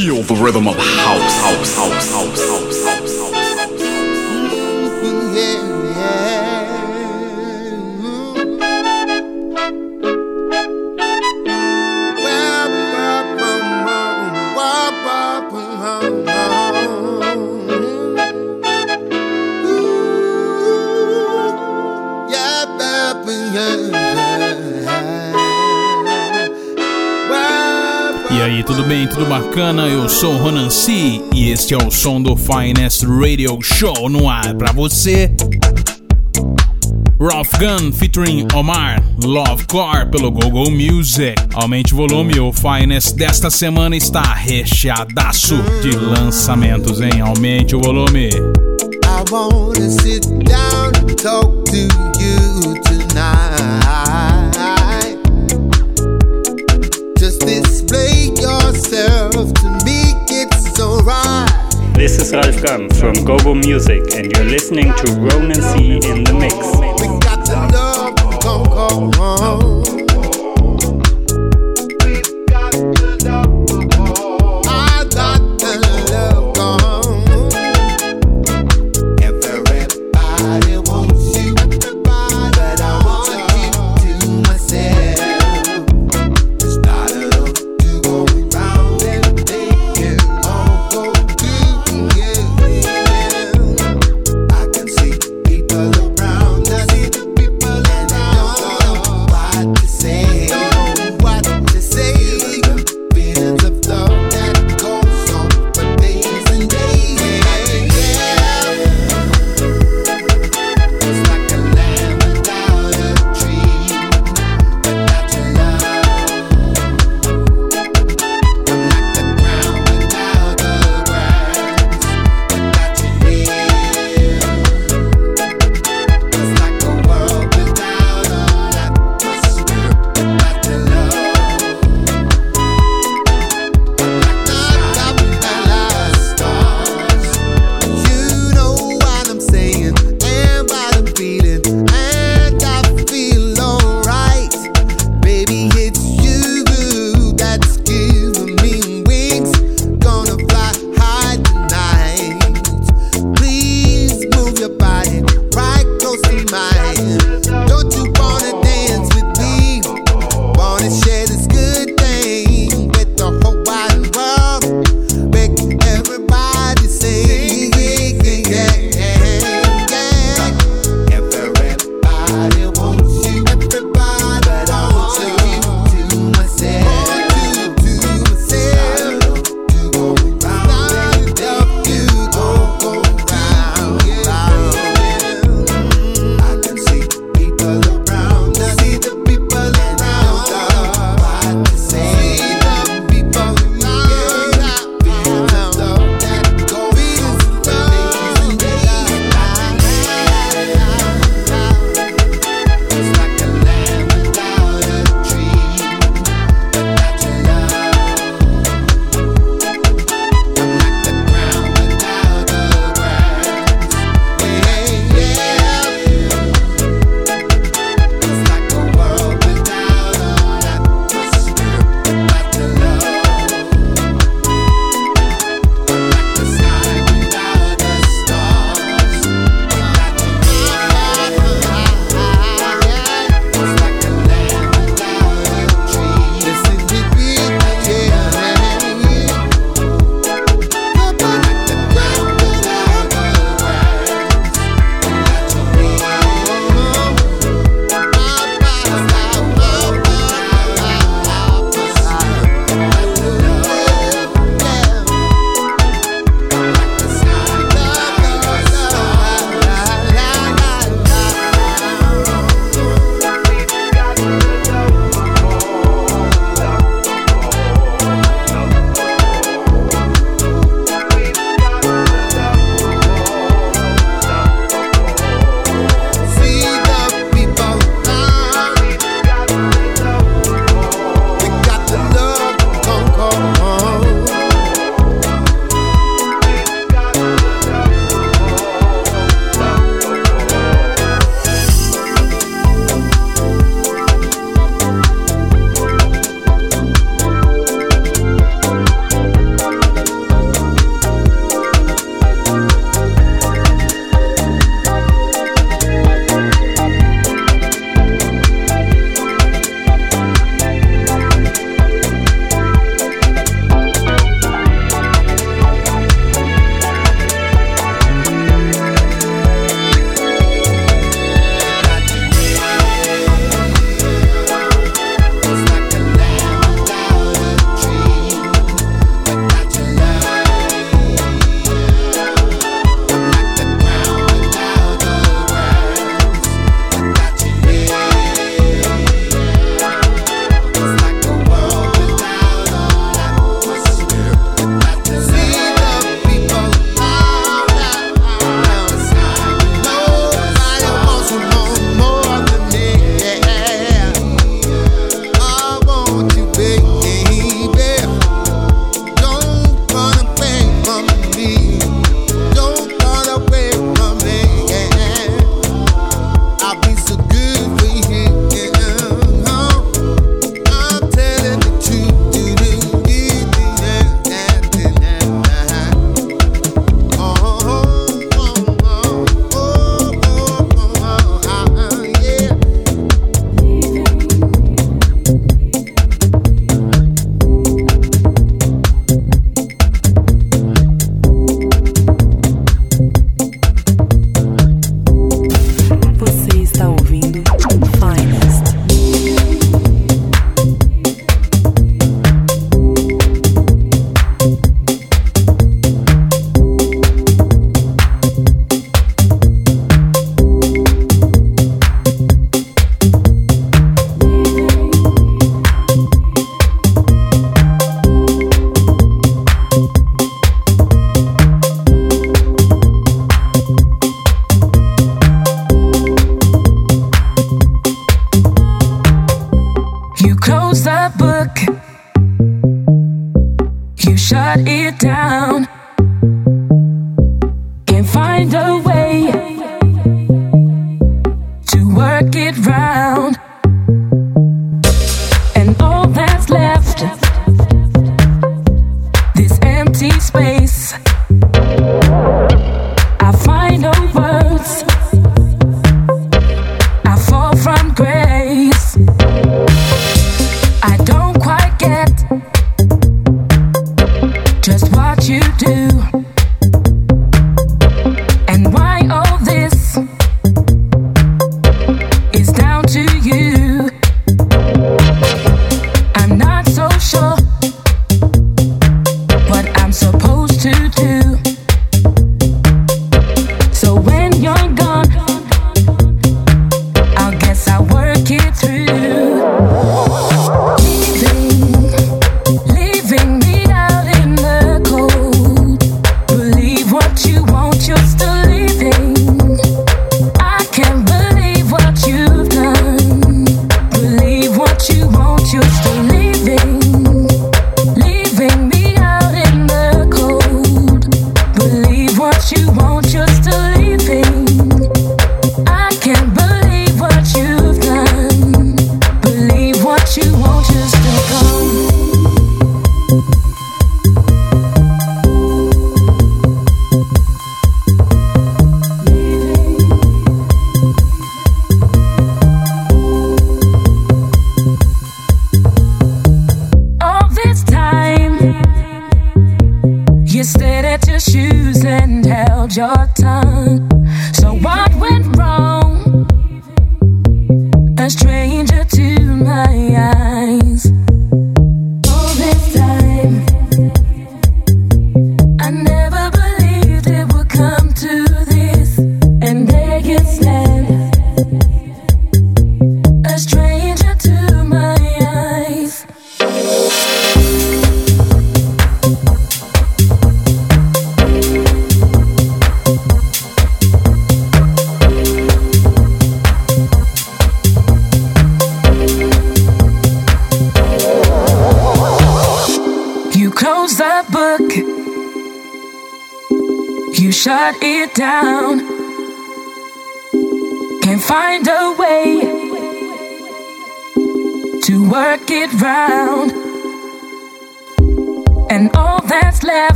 Feel the rhythm of house, house, house. eu sou Ronan C e este é o som do Finest Radio Show no ar pra você. Ralph Gun featuring Omar, Love pelo Google Music. Aumente o volume, o Finest desta semana está recheadaço de lançamentos, hein? Aumente o volume. I wanna sit down and talk to you This is Ralf Gam from Gobo Music, and you're listening to Ronan C.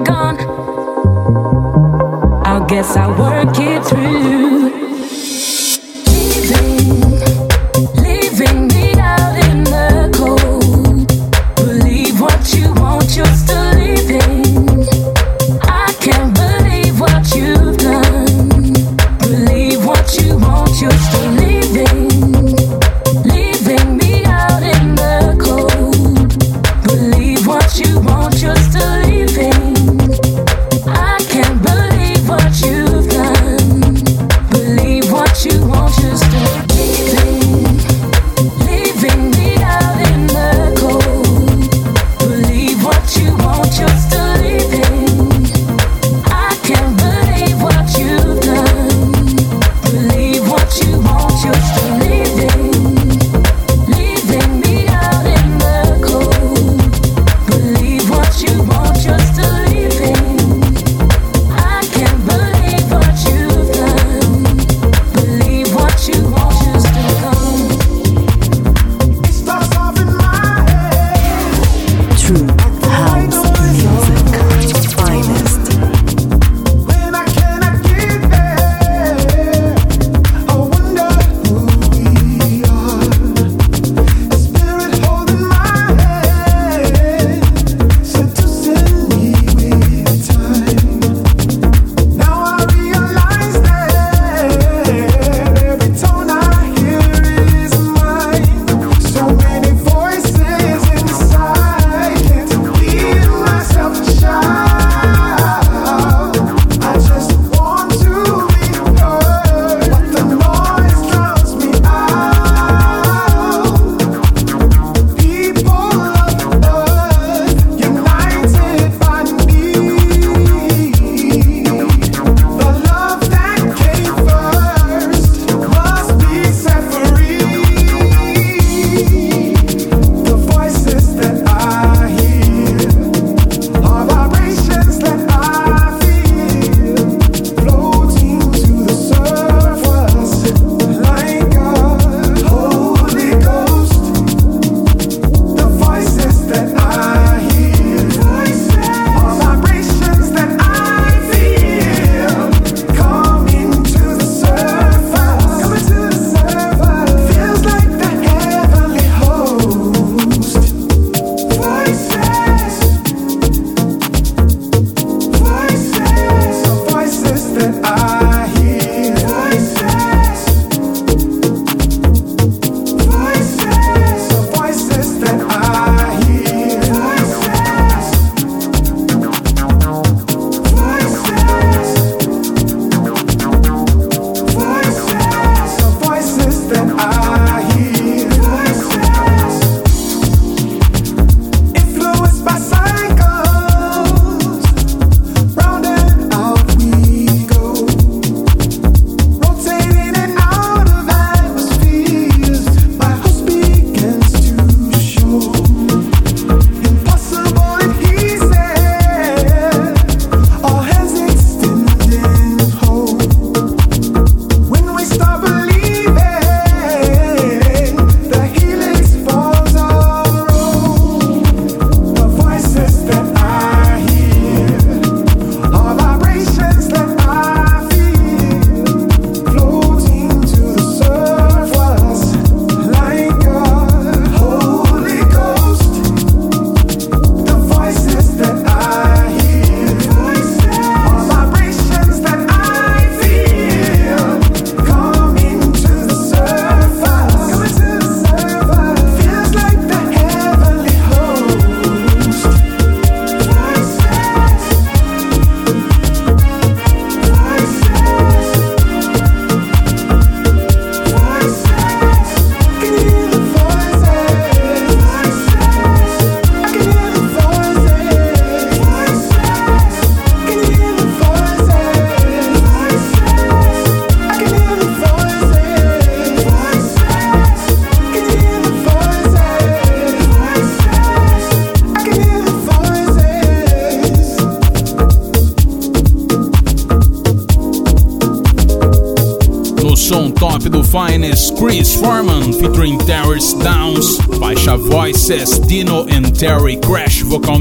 gone. I guess I'll work it through.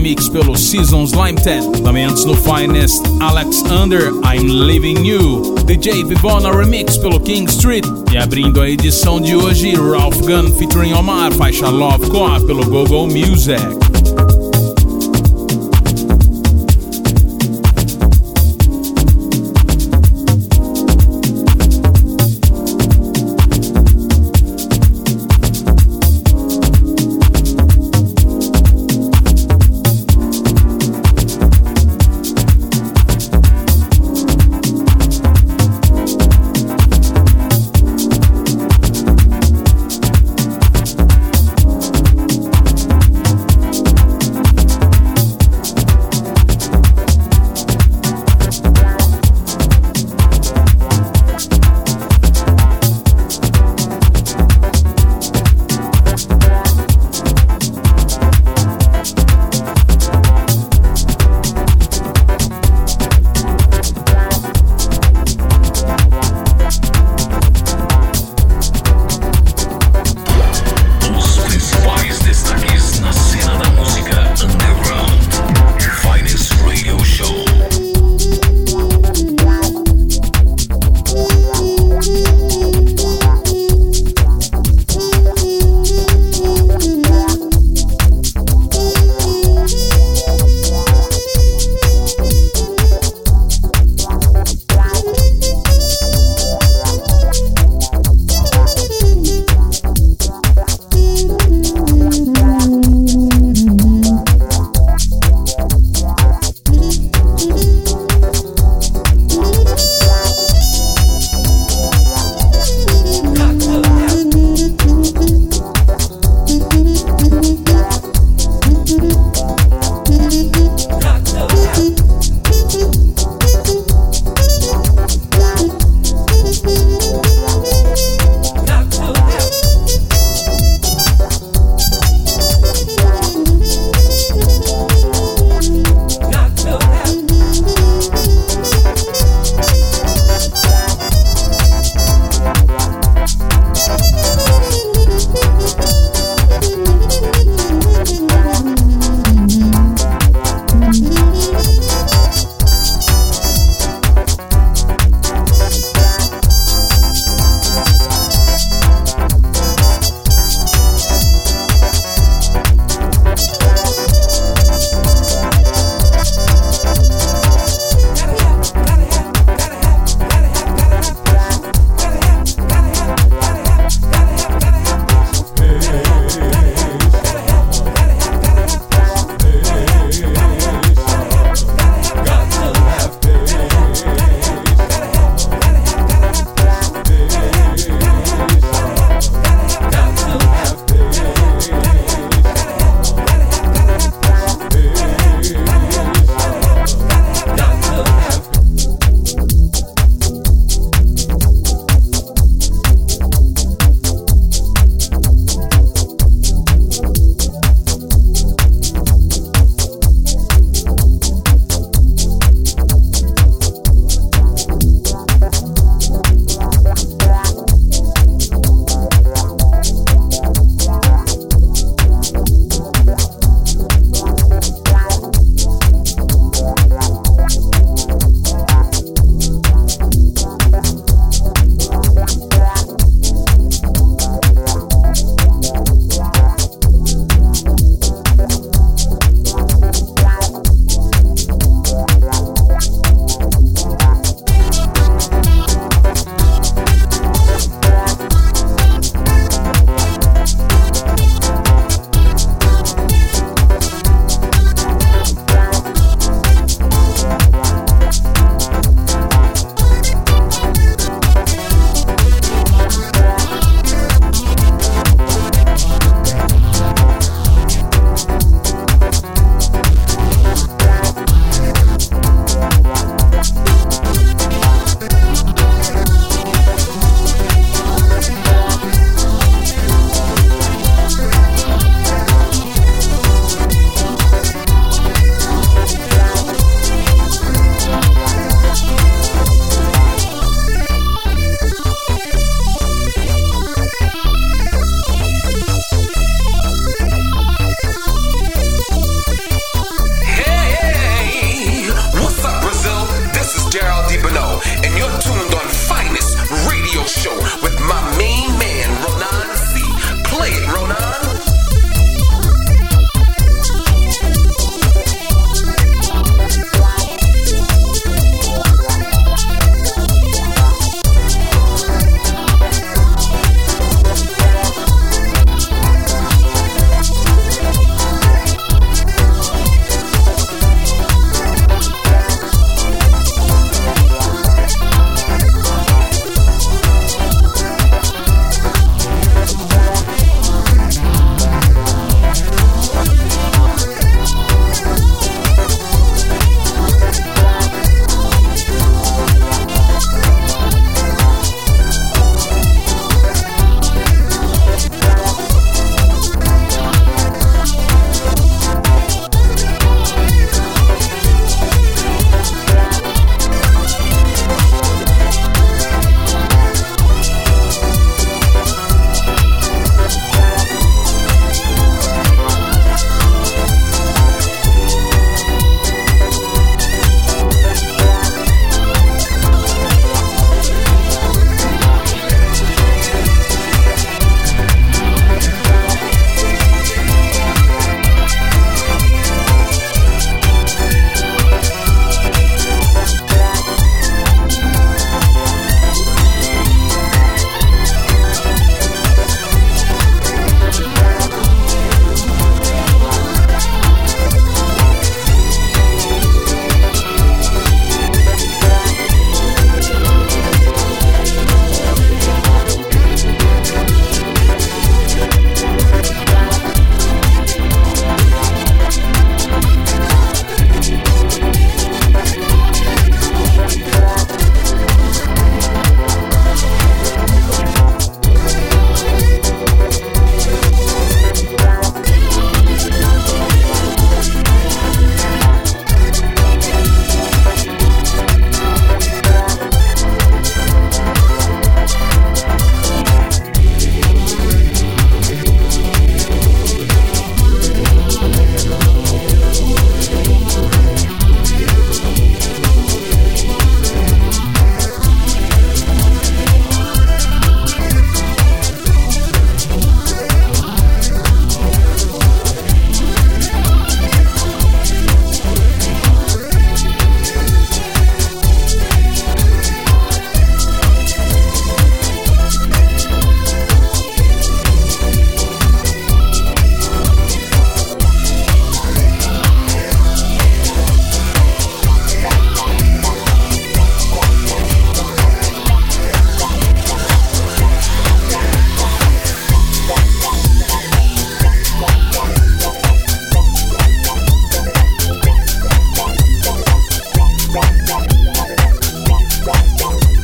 mix pelo Seasons Lime Test. Também antes no Finest, Alex Under, I'm Leaving You. DJ Vivona Remix pelo King Street. E abrindo a edição de hoje, Ralph Gunn featuring Omar, faixa Love Core pelo Google Music.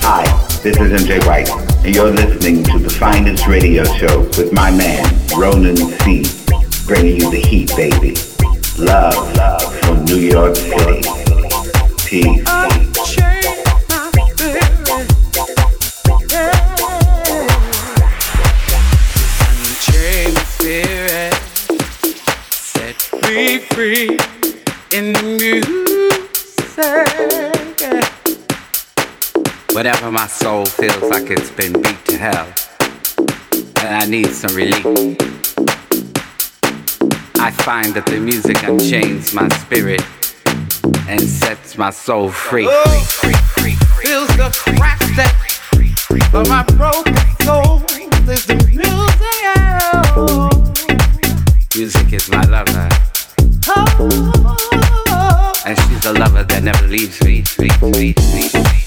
Hi, this is MJ White, and you're listening to the finest radio show with my man, Ronan C. Bringing you the heat, baby. Love, love from New York City. Peace. free. Whenever my soul feels like it's been beat to hell, and I need some relief, I find that the music unchains my spirit and sets my soul free. Oh, feels the crack that of my broken soul is the music. Music is my lover. Oh. And she's a lover that never leaves me. Sweet, sweet, sweet, sweet.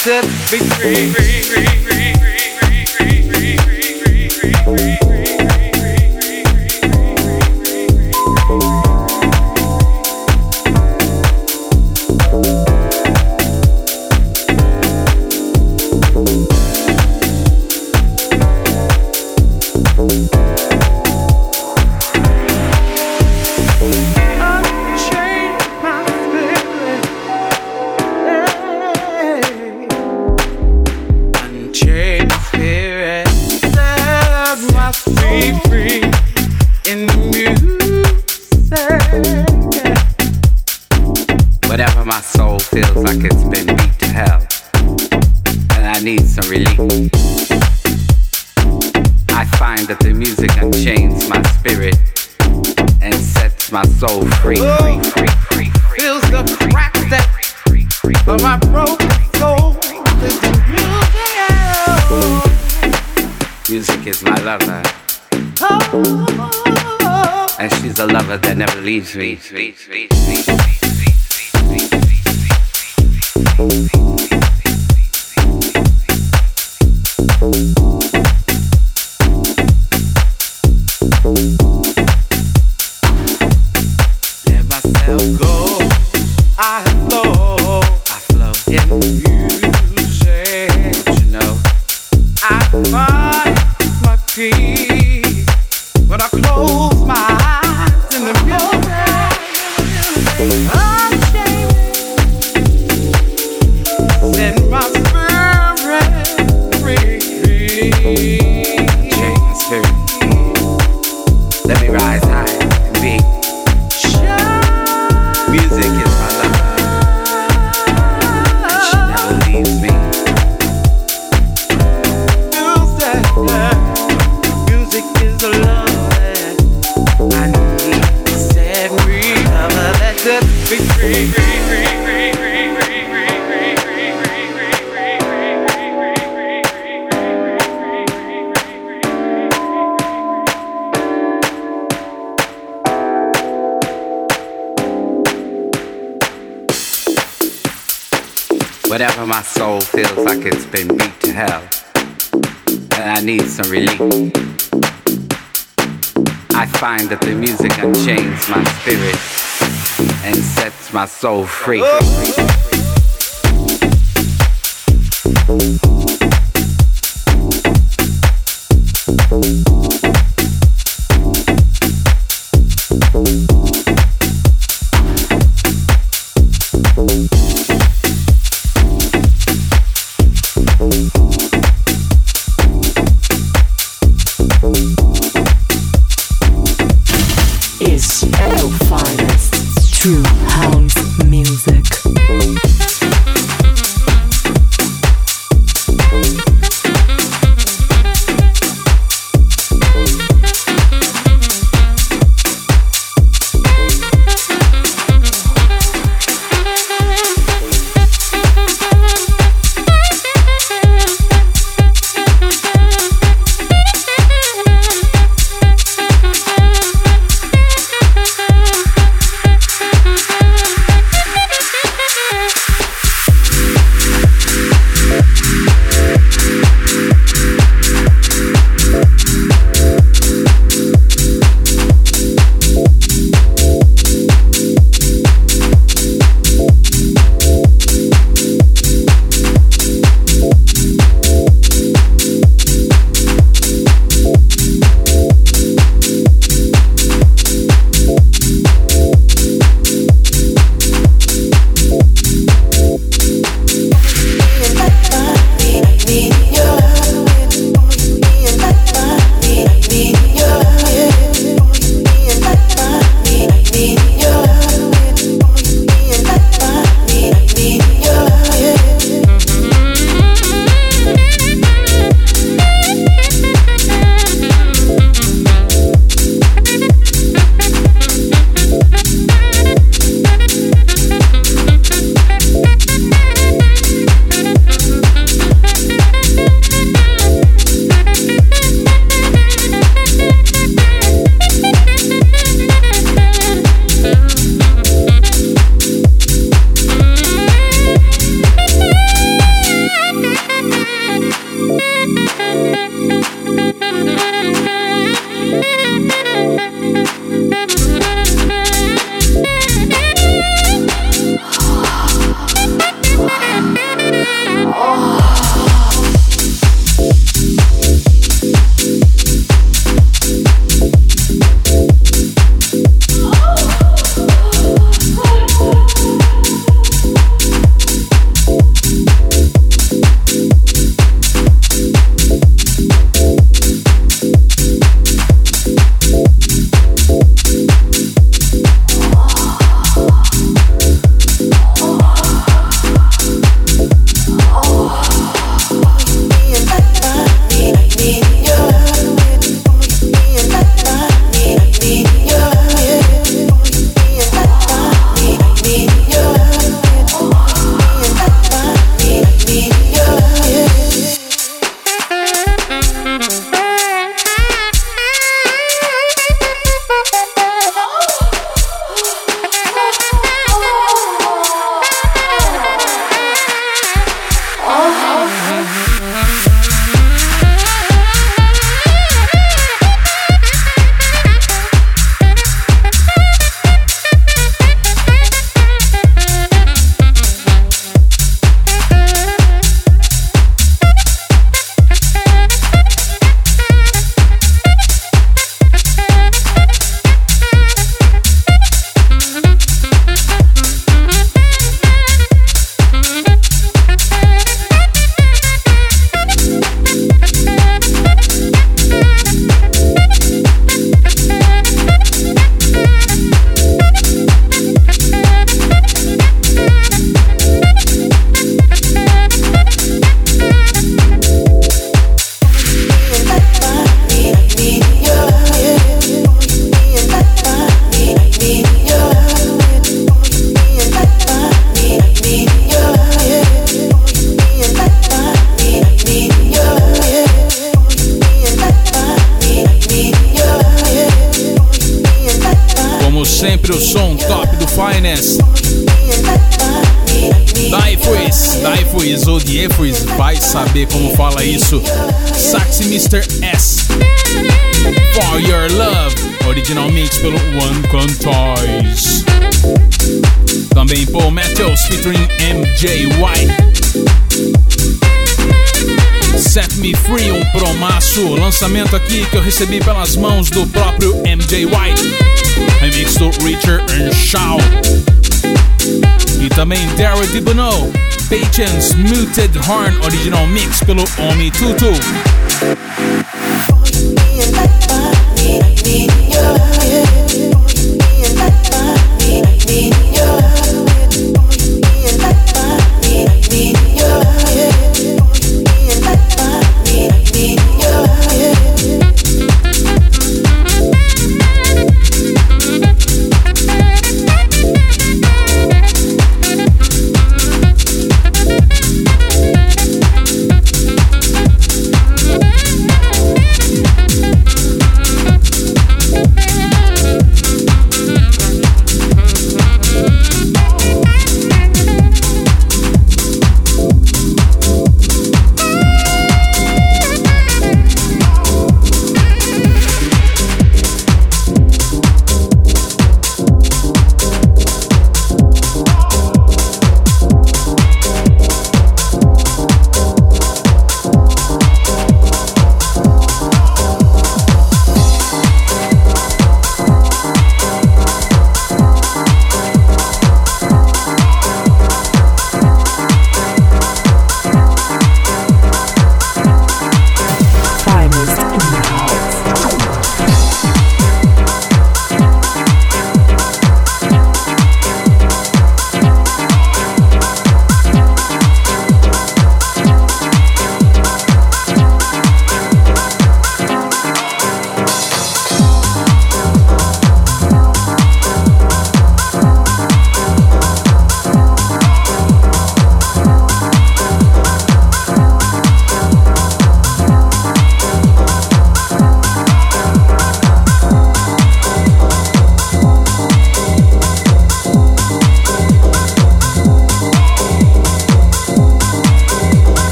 had to be free. free, free, free beats, beats. rising. feels like it's been beat to hell, and I need some relief. I find that the music unchains my spirit and sets my soul free. sax e Mr. S. For Your Love, original mix pelo One Con Toys. Também Paul Matthews featuring MJ White. Set Me Free, um promaço, lançamento aqui que eu recebi pelas mãos do próprio MJ White. Remix do Richard Shaw. E também Daryl DiBono, Patience Muted Horn Original Mix pelo Omi Tutu.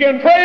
can pray.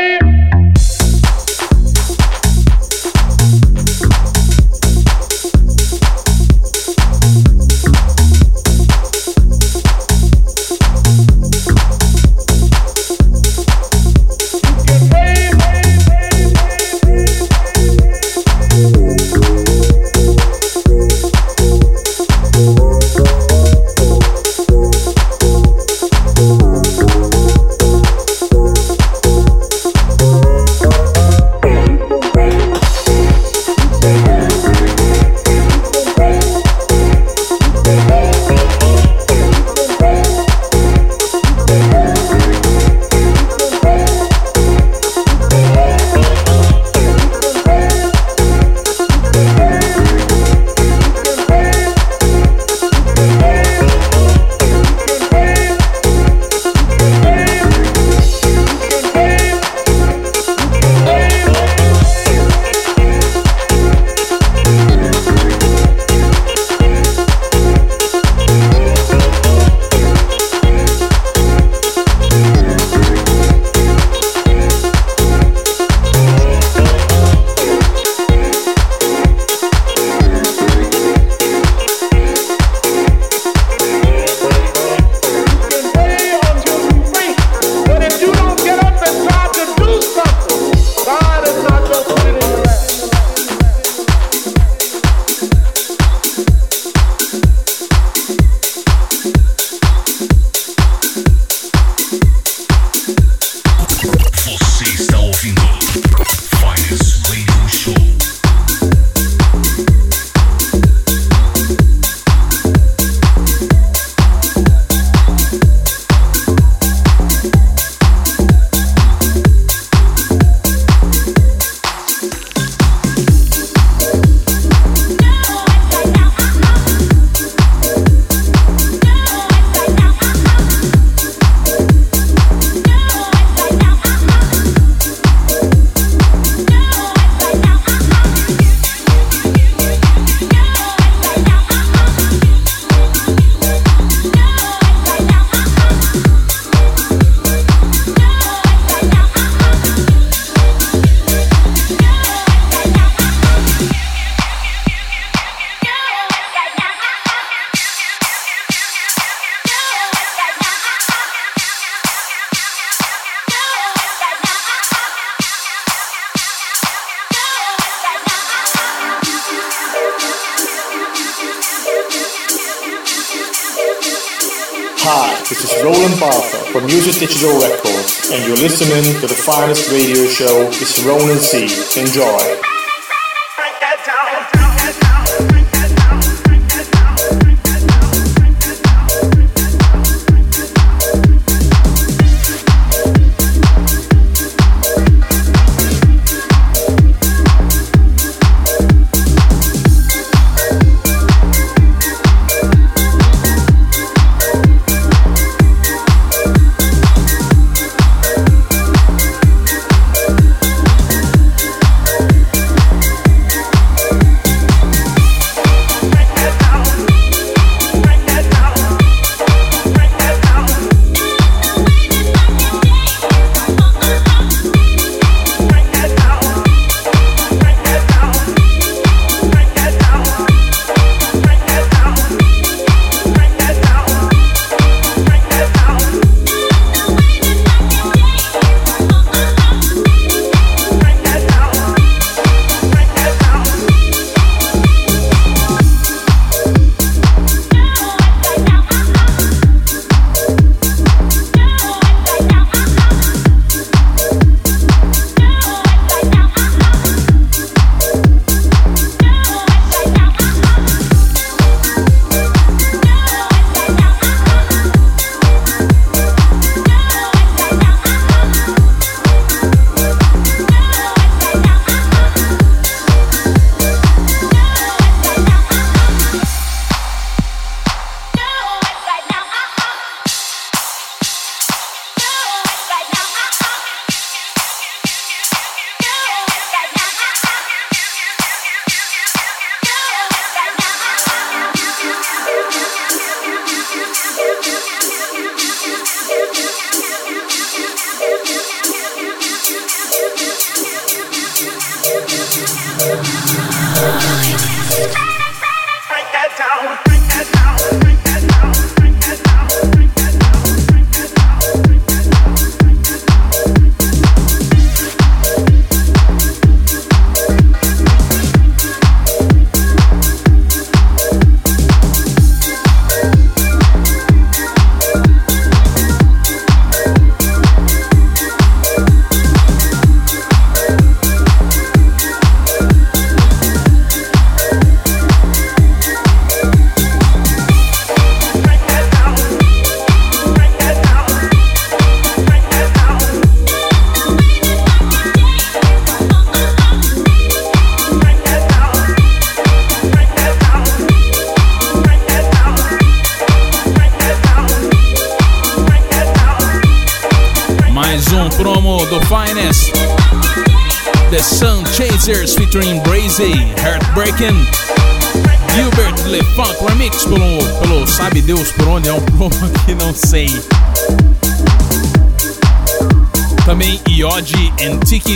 Digital Records, and you're listening to the finest radio show, It's Ronan C. Enjoy!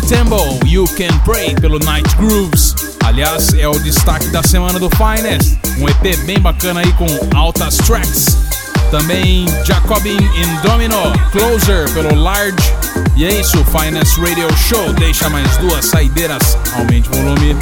Tembo You Can Pray, pelo Night Grooves. Aliás, é o destaque da semana do Finest, um EP bem bacana aí com altas tracks. Também Jacobin in Domino, Closer, pelo Large. E é isso, Finest Radio Show. Deixa mais duas saideiras, aumente o volume.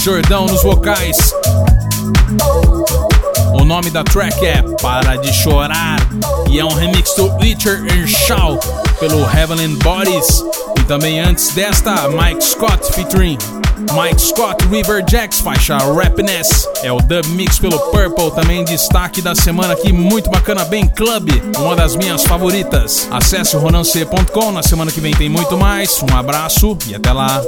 Jordão nos vocais. O nome da track é Para de Chorar e é um remix do Richard Shaw pelo Heavenly Bodies e também antes desta Mike Scott featuring Mike Scott River Jacks faixa Rapness é o dub mix pelo Purple também destaque da semana aqui muito bacana bem club uma das minhas favoritas acesse ronance.com na semana que vem tem muito mais um abraço e até lá